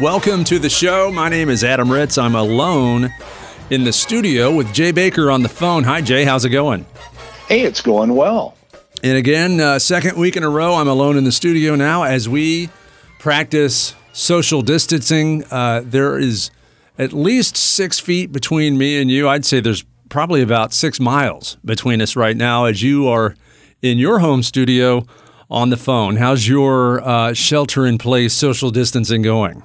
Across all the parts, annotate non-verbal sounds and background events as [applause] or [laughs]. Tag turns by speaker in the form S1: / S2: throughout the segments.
S1: Welcome to the show. My name is Adam Ritz. I'm alone in the studio with Jay Baker on the phone. Hi, Jay. How's it going?
S2: Hey, it's going well.
S1: And again, uh, second week in a row, I'm alone in the studio now as we practice social distancing. Uh, there is at least six feet between me and you. I'd say there's probably about six miles between us right now as you are in your home studio on the phone. How's your uh, shelter in place social distancing going?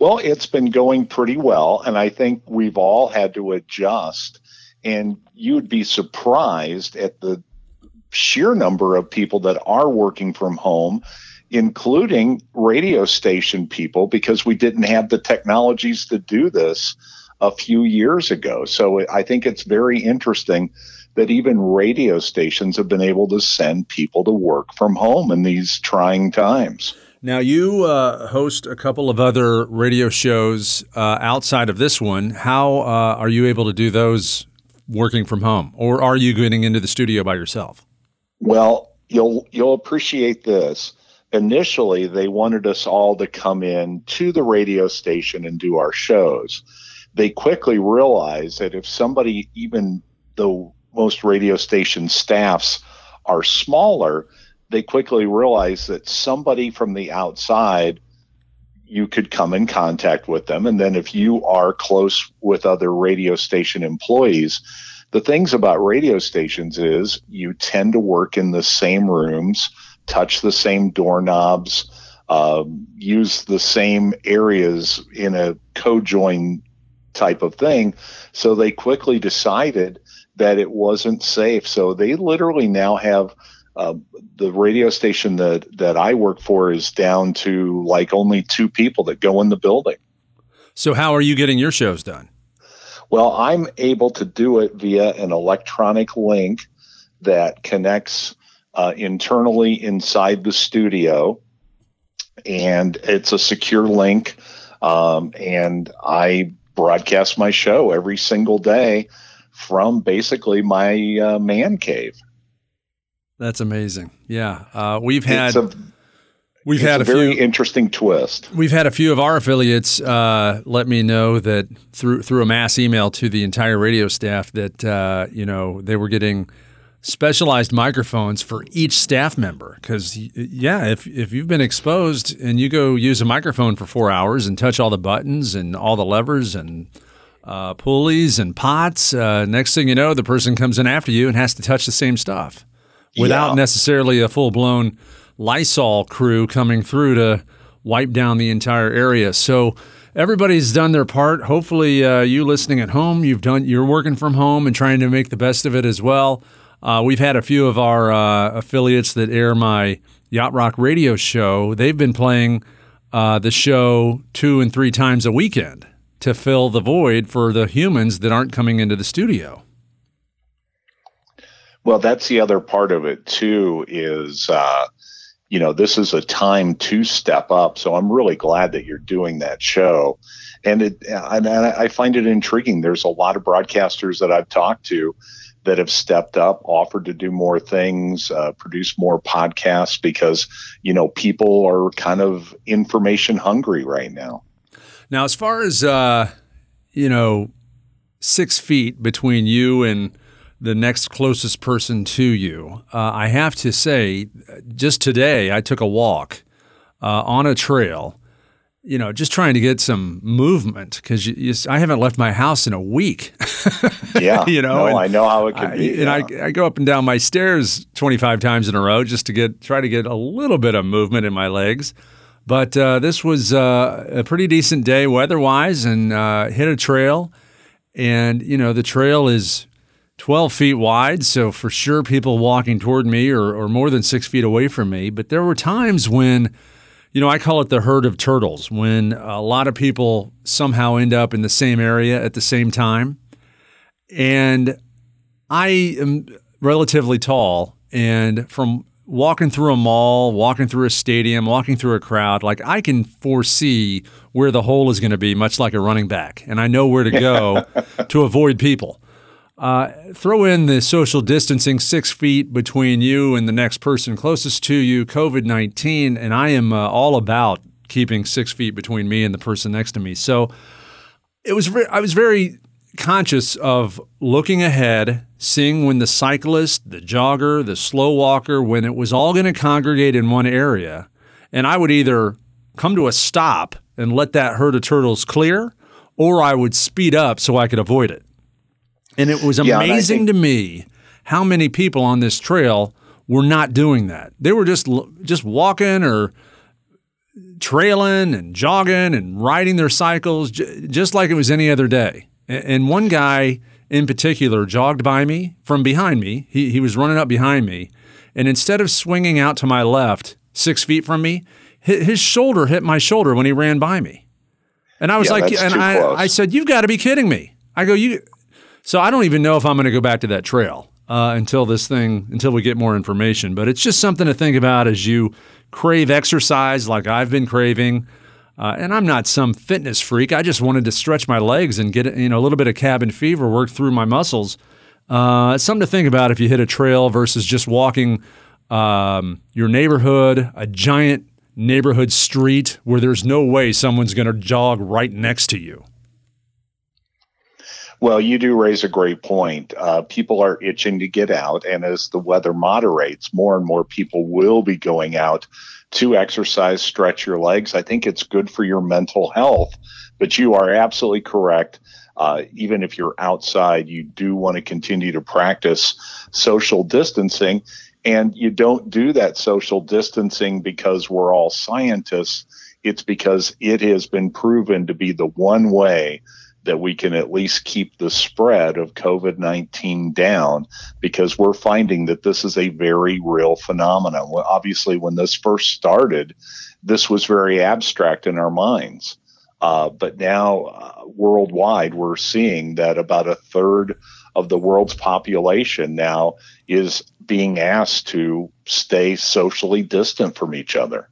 S2: Well, it's been going pretty well, and I think we've all had to adjust. And you'd be surprised at the sheer number of people that are working from home, including radio station people, because we didn't have the technologies to do this a few years ago. So I think it's very interesting that even radio stations have been able to send people to work from home in these trying times.
S1: Now, you uh, host a couple of other radio shows uh, outside of this one. How uh, are you able to do those working from home, or are you getting into the studio by yourself?
S2: Well, you'll you'll appreciate this. Initially, they wanted us all to come in to the radio station and do our shows. They quickly realized that if somebody, even the most radio station staffs, are smaller, they quickly realized that somebody from the outside you could come in contact with them. And then if you are close with other radio station employees the things about radio stations is you tend to work in the same rooms touch the same doorknobs um, use the same areas in a co-join type of thing. So they quickly decided that it wasn't safe. So they literally now have uh, the radio station that that I work for is down to like only two people that go in the building.
S1: So how are you getting your shows done?
S2: Well, I'm able to do it via an electronic link that connects uh, internally inside the studio, and it's a secure link. Um, and I broadcast my show every single day from basically my uh, man cave.
S1: That's amazing. Yeah, uh, we've had
S2: a,
S1: we've had
S2: a, very
S1: few
S2: interesting twist.
S1: We've had a few of our affiliates uh, let me know that through through a mass email to the entire radio staff that uh, you know they were getting specialized microphones for each staff member because yeah if, if you've been exposed and you go use a microphone for four hours and touch all the buttons and all the levers and uh, pulleys and pots uh, next thing you know the person comes in after you and has to touch the same stuff without
S2: Yeah.
S1: necessarily a full blown Lysol crew coming through to wipe down the entire area. So everybody's done their part. Hopefully, uh, you listening at home, you've done. You're working from home and trying to make the best of it as well. Uh, we've had a few of our uh, affiliates that air my Yacht Rock radio show. They've been playing uh, the show two and three times a weekend to fill the void for the humans that aren't coming into the studio.
S2: Well, that's the other part of it too. Is uh, you know this is a time to step up. So I'm really glad that you're doing that show, and it and I find it intriguing. There's a lot of broadcasters that I've talked to that have stepped up, offered to do more things, uh, produce more podcasts because you know people are kind of information hungry right now.
S1: Now, as far as uh, you know, six feet between you and the next closest person to you, uh, I have to say, just today I took a walk uh, on a trail. You know, just trying to get some movement because I haven't left my house in a week. [laughs]
S2: Yeah,
S1: You know,
S2: no,
S1: and
S2: I know how it can
S1: I,
S2: be.
S1: and
S2: yeah.
S1: I, I go up and down my stairs 25 times in a row just to get try to get a little bit of movement in my legs. But uh, this was uh, a pretty decent day weather-wise, and uh, hit a trail. And you know the trail is 12 feet wide, so for sure people walking toward me or, or more than six feet away from me. But there were times when you know, I call it the herd of turtles when a lot of people somehow end up in the same area at the same time. And I am relatively tall, and from walking through a mall, walking through a stadium, walking through a crowd, like I can foresee where the hole is going to be, much like a running back, and I know where to go [laughs] to avoid people. Uh, throw in the social distancing, six feet between you and the next person closest to you, COVID 19, and I am uh, all about keeping six feet between me and the person next to me. So it was, re- I was very conscious of looking ahead, seeing when the cyclist, the jogger, the slow walker, when it was all going to congregate in one area. And I would either come to a stop and let that herd of turtles clear, or I would speed up so I could avoid it. And it was amazing yeah, think- to me how many people on this trail were not doing that. They were just just walking or trailing and jogging and riding their cycles just like it was any other day. And one guy in particular jogged by me from behind me. He, he was running up behind me. And instead of swinging out to my left, six feet from me, his shoulder hit my shoulder when he ran by me. And I was
S2: yeah,
S1: like, and I, I said, You've got to be kidding me. I go, You. So I don't even know if I'm going to go back to that trail uh, until this thing, until we get more information. But it's just something to think about as you crave exercise like I've been craving. Uh, and I'm not some fitness freak. I just wanted to stretch my legs and get you know a little bit of cabin fever, work through my muscles. Uh, it's something to think about if you hit a trail versus just walking um, your neighborhood, a giant neighborhood street where there's no way someone's going to jog right next to you.
S2: Well, you do raise a great point. Uh, people are itching to get out, and as the weather moderates, more and more people will be going out to exercise, stretch your legs. I think it's good for your mental health. But you are absolutely correct. Uh, even if you're outside, you do want to continue to practice social distancing. And you don't do that social distancing because we're all scientists. It's because it has been proven to be the one way that we can at least keep the spread of COVID 19 down because we're finding that this is a very real phenomenon. Well, obviously, when this first started, this was very abstract in our minds. Uh, but now, uh, worldwide, we're seeing that about a third of the world's population now is being asked to stay socially distant from each other.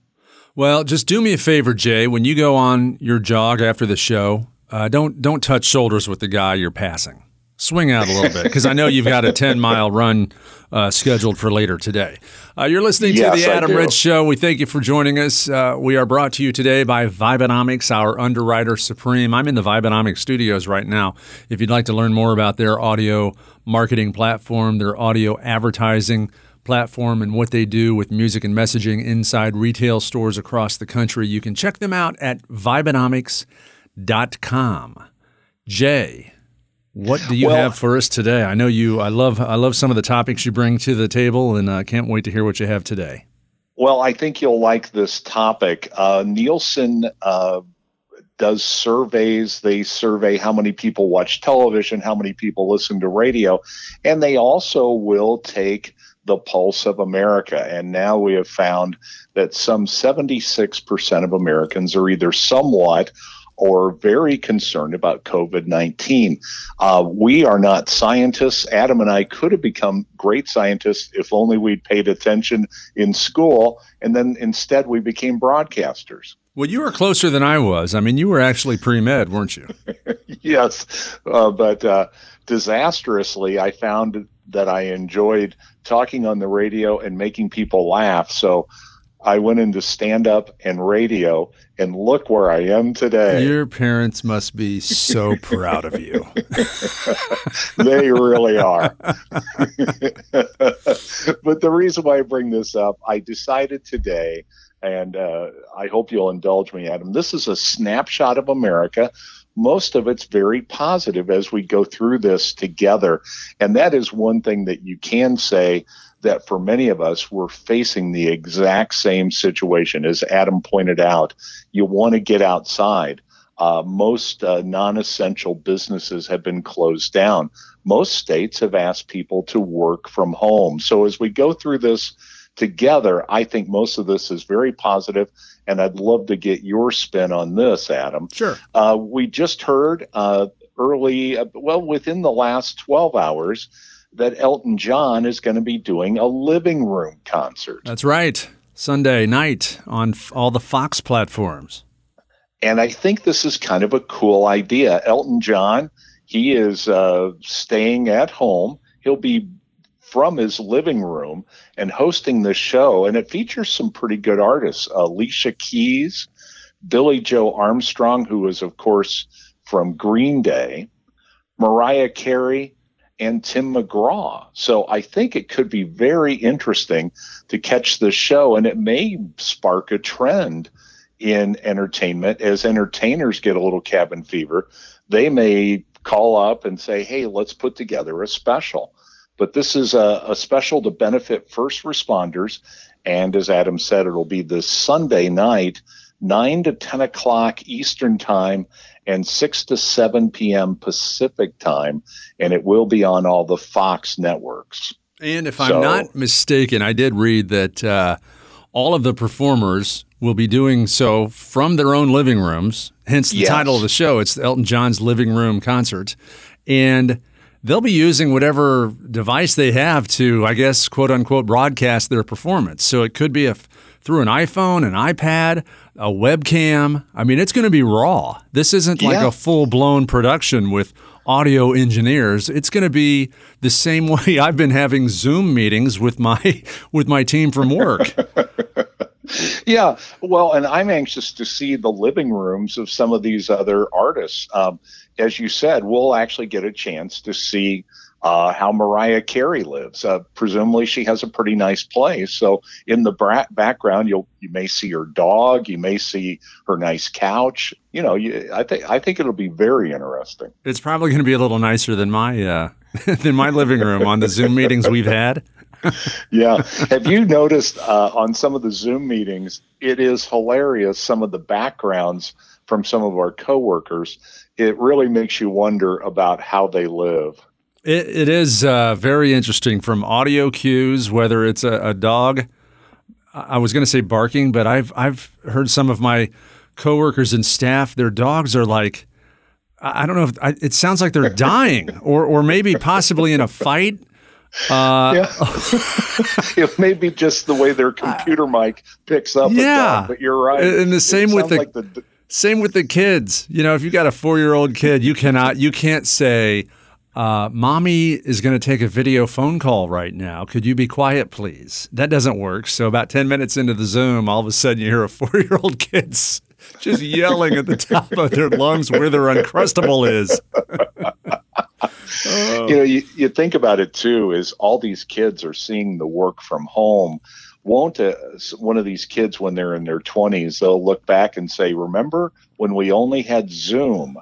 S1: Well, just do me a favor, Jay. When you go on your jog after the show, uh, don't don't touch shoulders with the guy you're passing. Swing out a little bit because I know you've got a 10 mile run uh, scheduled for later today. Uh, you're listening to the Adam Ritz Show. We thank you for joining us. Uh, we are brought to you today by Vibenomics, our underwriter supreme. I'm in the Vibenomics studios right now. If you'd like to learn more about their audio marketing platform, their audio advertising platform, and what they do with music and messaging inside retail stores across the country, you can check them out at Vibenomics.com com. Jay, what do you well, have for us today? I know you. I love. I love some of the topics you bring to the table, and I uh, can't wait to hear what you have today.
S2: Well, I think you'll like this topic. Uh, Nielsen uh, does surveys. They survey how many people watch television, how many people listen to radio, and they also will take the pulse of America. And now we have found that some 76% of Americans are either somewhat or very concerned about COVID 19. Uh, we are not scientists. Adam and I could have become great scientists if only we'd paid attention in school, and then instead we became broadcasters.
S1: Well, you were closer than I was. I mean, you were actually pre med, weren't you? [laughs]
S2: yes, uh, but uh, disastrously, I found that I enjoyed talking on the radio and making people laugh. So I went into stand up and radio, and look where I am today.
S1: Your parents must be so [laughs] proud of you. [laughs]
S2: they really are. [laughs] but the reason why I bring this up, I decided today, and uh, I hope you'll indulge me, Adam. This is a snapshot of America most of it's very positive as we go through this together. And that is one thing that you can say that for many of us, we're facing the exact same situation. As Adam pointed out, you want to get outside. Uh, most uh, non essential businesses have been closed down. Most states have asked people to work from home. So as we go through this together, I think most of this is very positive and I'd love to get your spin on this, Adam.
S1: Sure.
S2: Uh, we just heard uh, early, uh, well, within the last 12 hours, that Elton John is going to be doing a living room concert.
S1: That's right. Sunday night on f- all the Fox platforms.
S2: And I think this is kind of a cool idea. Elton John, he is uh, staying at home. He'll be from his living room and hosting this show. And it features some pretty good artists Alicia Keys, Billie Joe Armstrong, who is, of course, from Green Day, Mariah Carey, and Tim McGraw. So I think it could be very interesting to catch this show, and it may spark a trend in entertainment as entertainers get a little cabin fever. They may call up and say, hey, let's put together a special. But this is a, a special to benefit first responders. And as Adam said, it'll be this Sunday night, 9 to 10 o'clock Eastern Time and 6 to 7 p.m. Pacific Time. And it will be on all the Fox networks.
S1: And if I'm not mistaken, I did read that uh, all of the performers will be doing so from their own living rooms. Hence the yes. title of the show. It's Elton John's Living Room Concert. And they'll be using whatever device they have to, I guess, quote unquote, broadcast their performance. So it could be a, through an iPhone, an iPad, a webcam. I mean, it's going to be raw. This isn't like yeah. a full blown production with audio engineers. It's going to be the same [laughs] way I've been having Zoom meetings with my [laughs] with my team from work. [laughs]
S2: yeah, well, and I'm anxious to see the living rooms of some of these other artists. Um, as you said, we'll actually get a chance to see uh, how Mariah Carey lives. Uh, presumably, she has a pretty nice place. So, in the bra- background, you'll you may see her dog, you may see her nice couch. You know, you, I think I think it'll be very interesting.
S1: It's probably going to be a little nicer than my uh, [laughs] than my living room on the Zoom meetings we've had. [laughs]
S2: yeah. Have you noticed uh, on some of the Zoom meetings? It is hilarious. Some of the backgrounds from some of our coworkers. It really makes you wonder about how they live.
S1: It, it is uh, very interesting from audio cues, whether it's a, a dog. I was going to say barking, but I've I've heard some of my coworkers and staff. Their dogs are like, I don't know if I, it sounds like they're dying, [laughs] or or maybe possibly in a fight.
S2: Uh, yeah. [laughs] [laughs] it may be just the way their computer mic picks up. Yeah, but you're right.
S1: And the same with the, like the, same with the kids. You know, if you got a four year old kid, you cannot you can't say uh, mommy is going to take a video phone call right now. Could you be quiet, please? That doesn't work. So, about 10 minutes into the Zoom, all of a sudden you hear a [laughs] four year old kid just yelling at the top of their lungs where their Uncrustable is. [laughs]
S2: You know, you, you think about it too, is all these kids are seeing the work from home. Won't one of these kids, when they're in their 20s, they'll look back and say, Remember when we only had Zoom?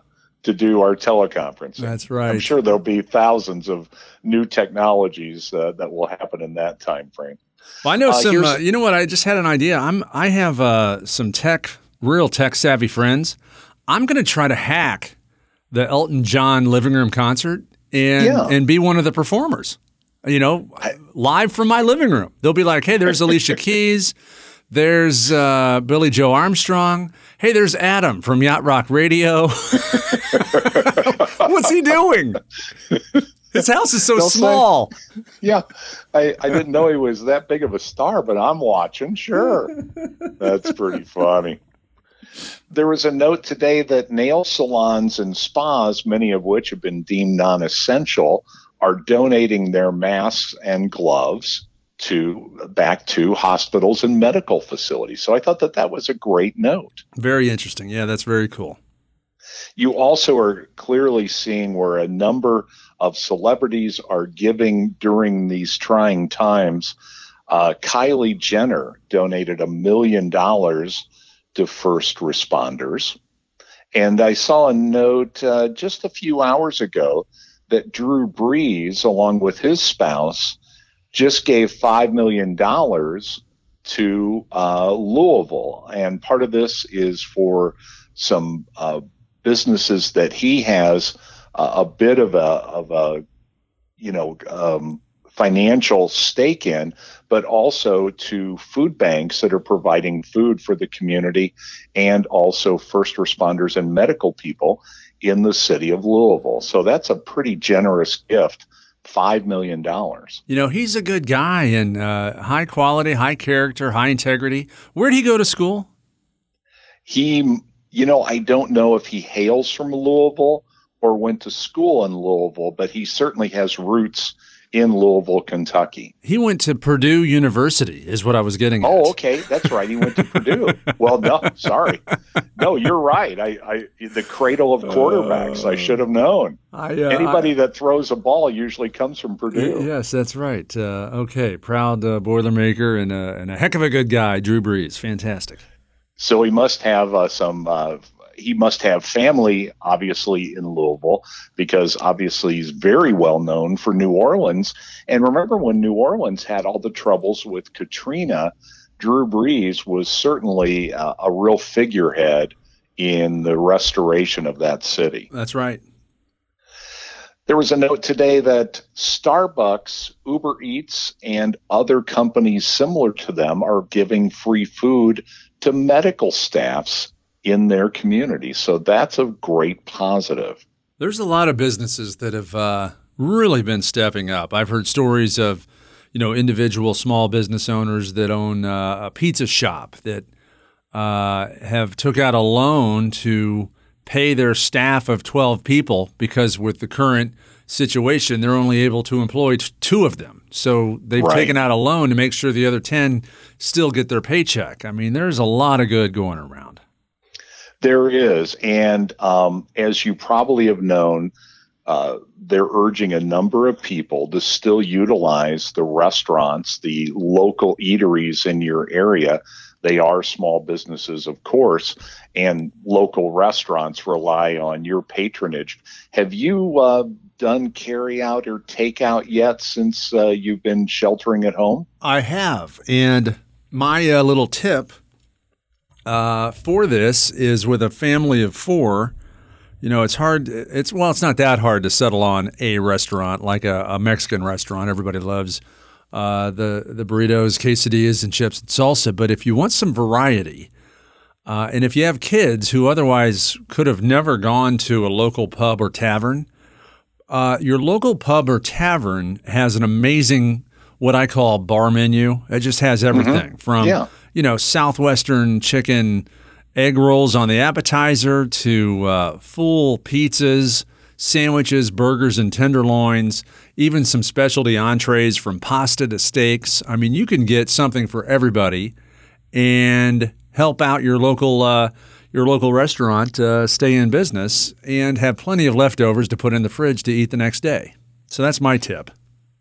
S2: To do our teleconference.
S1: That's right.
S2: I'm sure there'll be thousands of new technologies uh, that will happen in that time frame.
S1: Well, I know uh, some. Uh, you know what? I just had an idea. I'm. I have uh, some tech, real tech savvy friends. I'm going to try to hack the Elton John living room concert and yeah. and be one of the performers. You know, live from my living room. They'll be like, "Hey, there's Alicia Keys." [laughs] There's uh, Billie Joe Armstrong. Hey, there's Adam from Yacht Rock Radio. [laughs] What's he doing? His house is so They'll small.
S2: Say, yeah, I, I didn't know he was that big of a star, but I'm watching. Sure. That's pretty funny. There was a note today that nail salons and spas, many of which have been deemed non essential, are donating their masks and gloves to back to hospitals and medical facilities. So I thought that that was a great note.
S1: Very interesting. Yeah, that's very cool.
S2: You also are clearly seeing where a number of celebrities are giving during these trying times. Uh, Kylie Jenner donated a million dollars to first responders. And I saw a note uh, just a few hours ago that Drew Brees, along with his spouse, just gave $5 million to uh, Louisville. And part of this is for some uh, businesses that he has uh, a bit of a, of a you know, um, financial stake in, but also to food banks that are providing food for the community and also first responders and medical people in the city of Louisville. So that's a pretty generous gift. Five million dollars.
S1: You know, he's a good guy and uh, high quality, high character, high integrity. Where did he go to school?
S2: He, you know, I don't know if he hails from Louisville or went to school in Louisville, but he certainly has roots in Louisville, Kentucky.
S1: He went to Purdue University, is what I was getting
S2: at. Oh, okay. That's right. He went to Purdue. [laughs] Well, no, sorry. No, you're right. I, I the cradle of quarterbacks. Uh, I should have known. I, uh, Anybody I, that throws a ball usually comes from Purdue.
S1: Yes, that's right. Uh, okay. Proud uh, Boilermaker and, and a heck of a good guy, Drew Brees. Fantastic.
S2: So he must have uh, some uh, he must have family, obviously, in Louisville, because obviously he's very well known for New Orleans. And remember when New Orleans had all the troubles with Katrina, Drew Brees was certainly uh, a real figurehead in the restoration of that city.
S1: That's right.
S2: There was a note today that Starbucks, Uber Eats, and other companies similar to them are giving free food to medical staffs in their community. So that's a great positive.
S1: There's a lot of businesses that have uh, really been stepping up. I've heard stories of, you know, individual small business owners that own uh, a pizza shop that uh, have took out a loan to pay their staff of 12 people because with the current situation, they're only able to employ t- two of them. So they've right. taken out a loan to make sure the other 10 still get their paycheck. I mean, there's a lot of good going around.
S2: There is. And um, as you probably have known, uh, they're urging a number of people to still utilize the restaurants, the local eateries in your area. They are small businesses, of course, and local restaurants rely on your patronage. Have you uh, done carry out or takeout yet since uh, you've been sheltering at home?
S1: I have. And my uh, little tip uh, for this is with a family of four. You know, it's hard. It's well, it's not that hard to settle on a restaurant like a, a Mexican restaurant. Everybody loves uh, the the burritos, quesadillas, and chips and salsa. But if you want some variety, uh, and if you have kids who otherwise could have never gone to a local pub or tavern, uh, your local pub or tavern has an amazing what I call bar menu. It just has everything mm-hmm. from yeah you know, Southwestern chicken egg rolls on the appetizer to uh, full pizzas, sandwiches, burgers, and tenderloins, even some specialty entrees from pasta to steaks. I mean, you can get something for everybody and help out your local. Uh, your local restaurant uh, stay in business and have plenty of leftovers to put in the fridge to eat the next day. So that's my tip.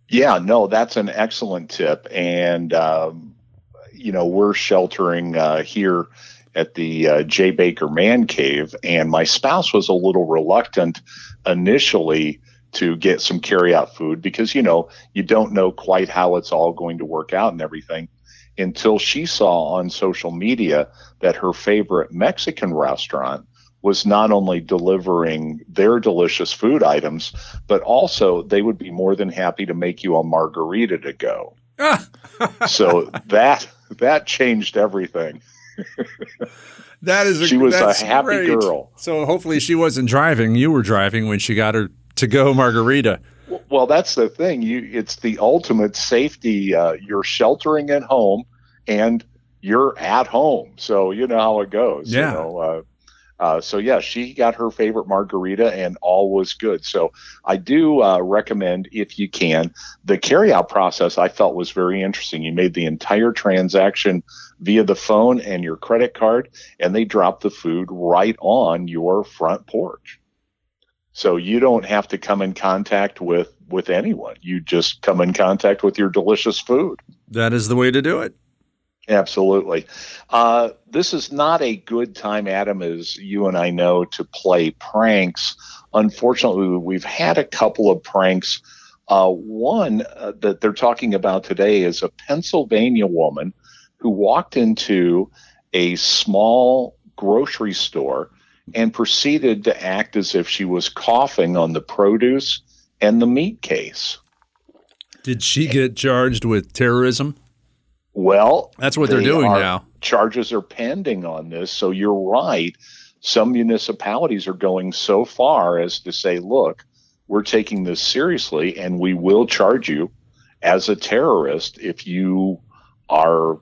S2: Yeah, no, that's an excellent tip. And um, you know, we're sheltering uh, here at the uh, J. Baker Man Cave, and my spouse was a little reluctant initially to get some carryout food because you know you don't know quite how it's all going to work out and everything until she saw on social media that her favorite Mexican restaurant was not only delivering their delicious food items, but also they would be more than happy to make you a margarita to go. [laughs] so that [laughs] that changed everything. [laughs]
S1: that is a,
S2: she was
S1: a
S2: happy
S1: great.
S2: girl.
S1: So hopefully she wasn't driving. You were driving when she got her to go margarita.
S2: Well, that's the thing. You, it's the ultimate safety. Uh, you're sheltering at home, and you're at home, so you know how it goes.
S1: Yeah.
S2: You know, uh, uh, so yeah, she got her favorite margarita and all was good. So I do uh, recommend if you can the carryout process. I felt was very interesting. You made the entire transaction via the phone and your credit card, and they drop the food right on your front porch. So you don't have to come in contact with with anyone. You just come in contact with your delicious food.
S1: That is the way to do it.
S2: Absolutely. Uh, this is not a good time, Adam, as you and I know, to play pranks. Unfortunately, we've had a couple of pranks. Uh, one uh, that they're talking about today is a Pennsylvania woman who walked into a small grocery store and proceeded to act as if she was coughing on the produce and the meat case.
S1: Did she get charged with terrorism?
S2: Well,
S1: that's what they're doing
S2: are,
S1: now.
S2: Charges are pending on this. So you're right. Some municipalities are going so far as to say, look, we're taking this seriously and we will charge you as a terrorist if you are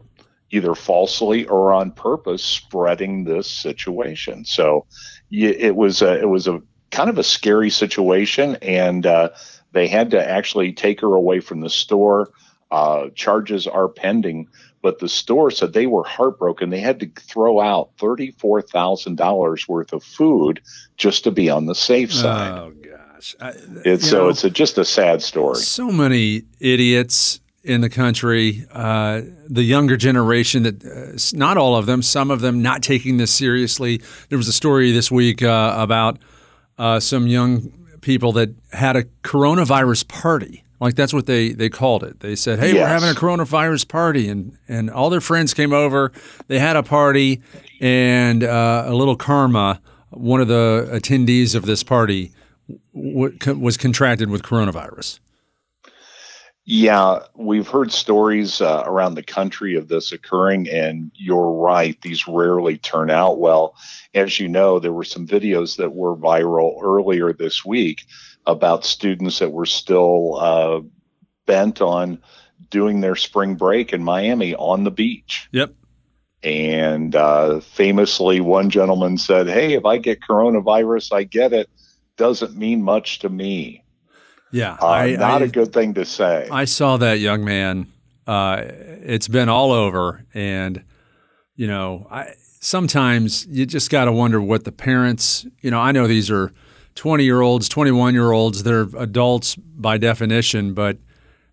S2: either falsely or on purpose spreading this situation. So it was a, it was a kind of a scary situation, and uh, they had to actually take her away from the store. Uh, charges are pending, but the store said they were heartbroken. They had to throw out thirty-four thousand dollars worth of food just to be on the safe side.
S1: Oh gosh, I,
S2: it's so know, it's a, just a sad story.
S1: So many idiots in the country, uh, the younger generation that uh, not all of them, some of them not taking this seriously. There was a story this week uh, about uh, some young people that had a coronavirus party. Like that's what they, they called it. They said, "Hey, yes. we're having a coronavirus party," and and all their friends came over. They had a party, and uh, a little karma. One of the attendees of this party w- was contracted with coronavirus.
S2: Yeah, we've heard stories uh, around the country of this occurring, and you're right. These rarely turn out well. As you know, there were some videos that were viral earlier this week about students that were still uh, bent on doing their spring break in Miami on the beach.
S1: Yep.
S2: And uh, famously, one gentleman said, Hey, if I get coronavirus, I get it. Doesn't mean much to me.
S1: Yeah,
S2: uh, I, not I, a good thing to say.
S1: I saw that young man. Uh, it's been all over, and you know, I sometimes you just got to wonder what the parents. You know, I know these are twenty year olds, twenty one year olds. They're adults by definition, but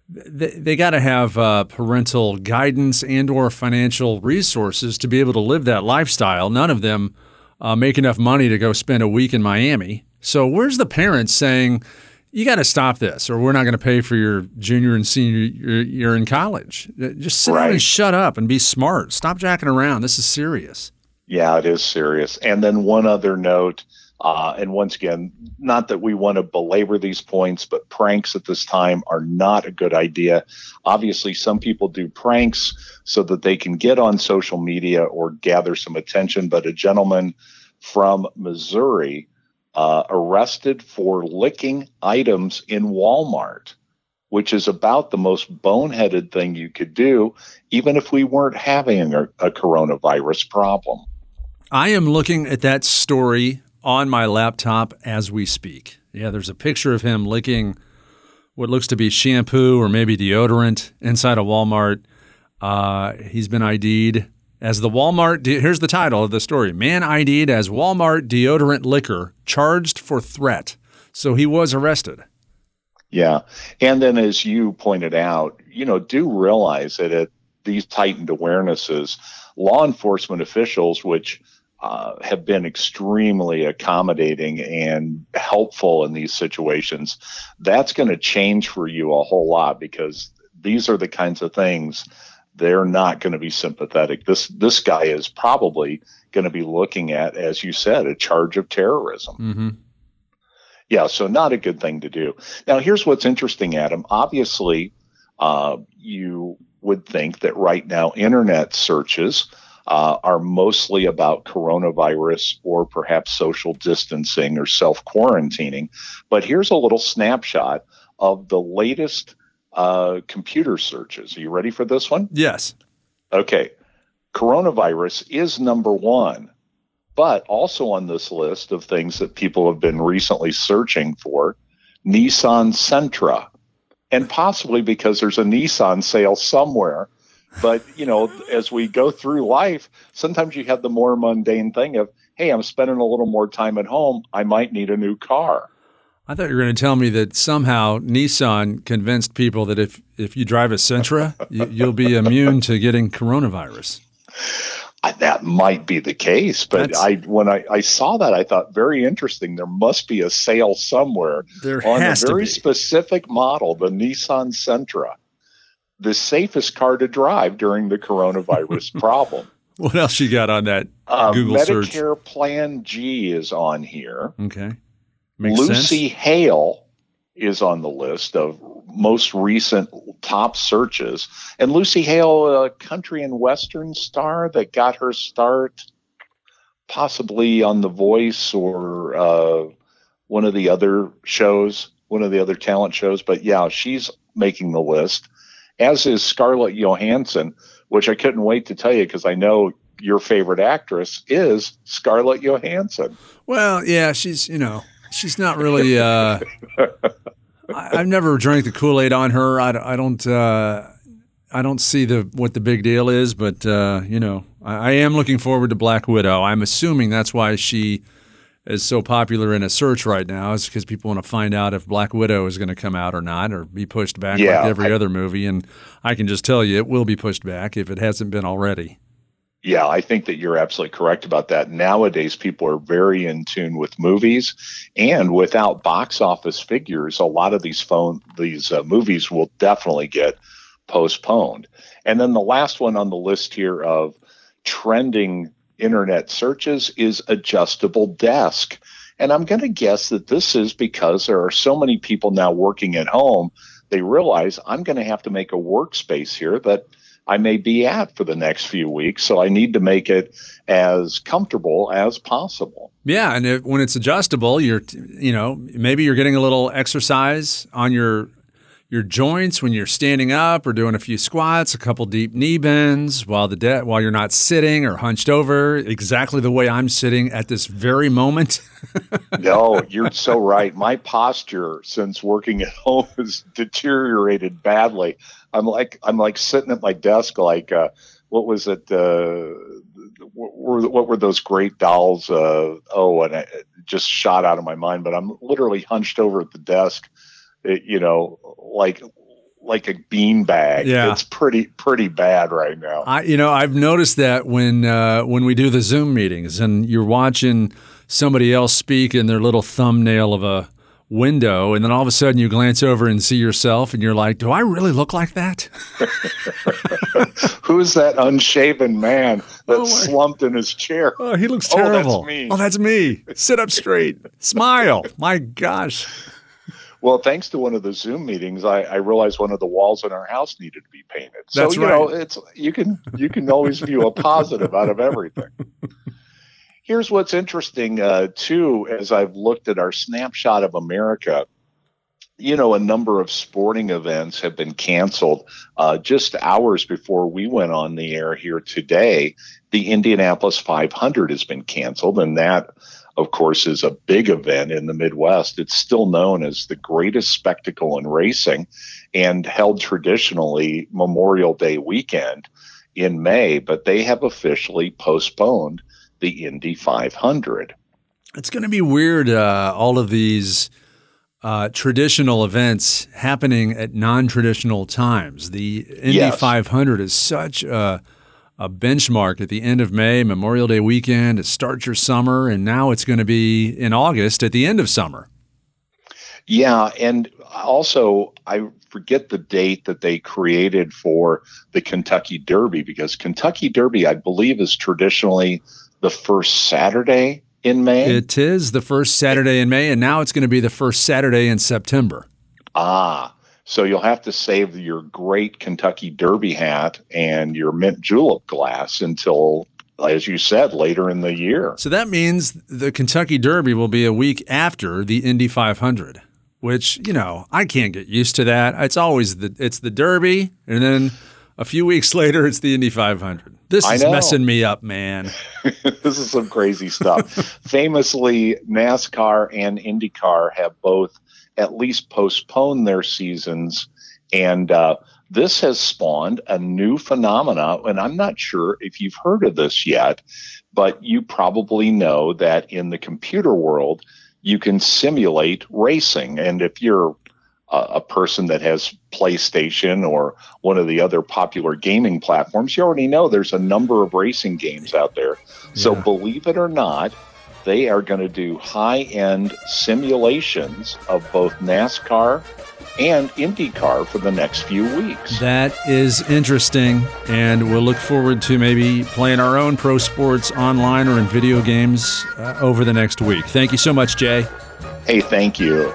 S1: they, they got to have uh, parental guidance and or financial resources to be able to live that lifestyle. None of them uh, make enough money to go spend a week in Miami. So where's the parents saying? you got to stop this, or we're not going to pay for your junior and senior year in college. Uh, just sit right. down and shut up and be smart. Stop jacking around. This is serious.
S2: Yeah, it is serious. And then one other note, uh, and once again, not that we want to belabor these points, but pranks at this time are not a good idea. Obviously, some people do pranks so that they can get on social media or gather some attention. But a gentleman from Missouri uh, arrested for licking items in Walmart, which is about the most boneheaded thing you could do, even if we weren't having a, a coronavirus problem.
S1: I am looking at that story on my laptop as we speak. Yeah, there's a picture of him licking what looks to be shampoo or maybe deodorant inside a Walmart. Uh, he's been ID'd as the Walmart. De- here's the title of the story: Man ID'd as Walmart deodorant licker charged for threat. So he was arrested.
S2: Yeah, and then as you pointed out, you know, do realize that at these tightened awarenesses, law enforcement officials, which uh, have been extremely accommodating and helpful in these situations, that's going to change for you a whole lot because these are the kinds of things they're not going to be sympathetic. This this guy is probably going to be looking at, as you said, a charge of terrorism.
S1: Mm-hmm.
S2: Yeah, so not a good thing to do. Now, here's what's interesting, Adam. Obviously, uh, you would think that right now internet searches uh, are mostly about coronavirus or perhaps social distancing or self quarantining. But here's a little snapshot of the latest uh, computer searches. Are you ready for this one?
S1: Yes.
S2: Okay. Coronavirus is number one, but also on this list of things that people have been recently searching for Nissan Sentra. And possibly because there's a Nissan sale somewhere. But, you know, as we go through life, sometimes you have the more mundane thing of, hey, I'm spending a little more time at home. I might need a new car.
S1: I thought you were going to tell me that somehow Nissan convinced people that if, if you drive a Sentra, you, will be immune to getting coronavirus.
S2: I, that might be the case, but That's, I when I, I saw that, I thought very interesting. There must be a sale somewhere
S1: there
S2: on
S1: a
S2: very specific model, the Nissan Sentra, the safest car to drive during the coronavirus [laughs] problem.
S1: What else you got on that uh, Google
S2: Medicare
S1: search?
S2: Plan G is on here.
S1: Okay.
S2: Makes Lucy sense. Hale is on the list of most recent top searches. And Lucy Hale, a country and western star that got her start possibly on The Voice or uh, one of the other shows, one of the other talent shows. But yeah, she's making the list, as is Scarlett Johansson, which I couldn't wait to tell you because I know your favorite actress is Scarlett Johansson.
S1: Well, yeah, she's you know she's not really. Uh, [laughs] I, have never drank the Kool Aid on her. I, I don't. Uh, I don't see the what the big deal is, but uh, you know, I, I, am looking forward to Black Widow. I'm assuming that's why she is so popular in a search right now, is because people want to find out if Black Widow is going to come out or not, or be pushed back yeah, like every I, other movie. And I can just tell you, it will be pushed back if it hasn't been already.
S2: Yeah, I think that you're absolutely correct about that. Nowadays, people are very in tune with movies, and without box office figures, a lot of these phone these uh, movies will definitely get postponed. And then the last one on the list here of trending internet searches is adjustable desk. And I'm going to guess that this is because there are so many people now working at home. They realize I'm going to have to make a workspace here that I may be at for the next few weeks. So I need to make it as comfortable as possible.
S1: Yeah, and when it's adjustable, you're you know maybe you're getting a little exercise on your your joints when you're standing up or doing a few squats, a couple deep knee bends while the de- while you're not sitting or hunched over exactly the way I'm sitting at this very moment. [laughs]
S2: no, you're so right. My posture since working at home has deteriorated badly. I'm like I'm like sitting at my desk like uh, what was it uh, what were what were those great dolls uh, oh and it just shot out of my mind but I'm literally hunched over at the desk it, you know, like like a beanbag. Yeah. It's pretty pretty bad right now.
S1: I you know, I've noticed that when uh, when we do the Zoom meetings and you're watching somebody else speak in their little thumbnail of a window and then all of a sudden you glance over and see yourself and you're like, "Do I really look like that?" [laughs]
S2: Who's that unshaven man that's oh slumped in his chair?
S1: Oh, he looks terrible. Oh, that's me. Oh, that's me. Sit up straight. Smile. My gosh.
S2: Well, thanks to one of the Zoom meetings, I, I, realized one of the walls in our house needed to be painted. So That's you right. know, it's you can you can always view a positive out of everything. [laughs] Here's what's interesting uh, too, as I've looked at our snapshot of America. You know, a number of sporting events have been canceled uh, just hours before we went on the air here today. The Indianapolis 500 has been canceled, and that of course, is a big event in the Midwest. It's still known as the greatest spectacle in racing and held traditionally Memorial Day weekend in May, but they have officially postponed the Indy 500.
S1: It's going to be weird, uh, all of these uh, traditional events happening at non traditional times. The Indy yes. 500 is such a a benchmark at the end of May, Memorial Day weekend. It starts your summer, and now it's going to be in August at the end of summer.
S2: Yeah, and also I forget the date that they created for the Kentucky Derby because Kentucky Derby, I believe, is traditionally the first Saturday in May.
S1: It is the first Saturday in May, and now it's going to be the first Saturday in September.
S2: Ah, so you'll have to save your great Kentucky Derby hat and your mint julep glass until, as you said, later in the year.
S1: So that means the Kentucky Derby will be a week after the Indy 500, which you know I can't get used to that. It's always the it's the Derby, and then a few weeks [laughs] later it's the Indy 500. This is messing me up, man. [laughs]
S2: this is some crazy stuff. [laughs] Famously, NASCAR and IndyCar have both at least postpone their seasons. And uh, this has spawned a new phenomena. And I'm not sure if you've heard of this yet, but you probably know that in the computer world, you can simulate racing. And if you're a, person that has PlayStation or one of the other popular gaming platforms, you already know there's a number of racing games out there. Yeah. So believe it or not, they are going to do high end simulations of both NASCAR and IndyCar for the next few weeks.
S1: That is interesting. And we'll look forward to maybe playing our own pro sports online or in video games uh, over the next week. Thank you so much, Jay.
S2: Hey, thank you.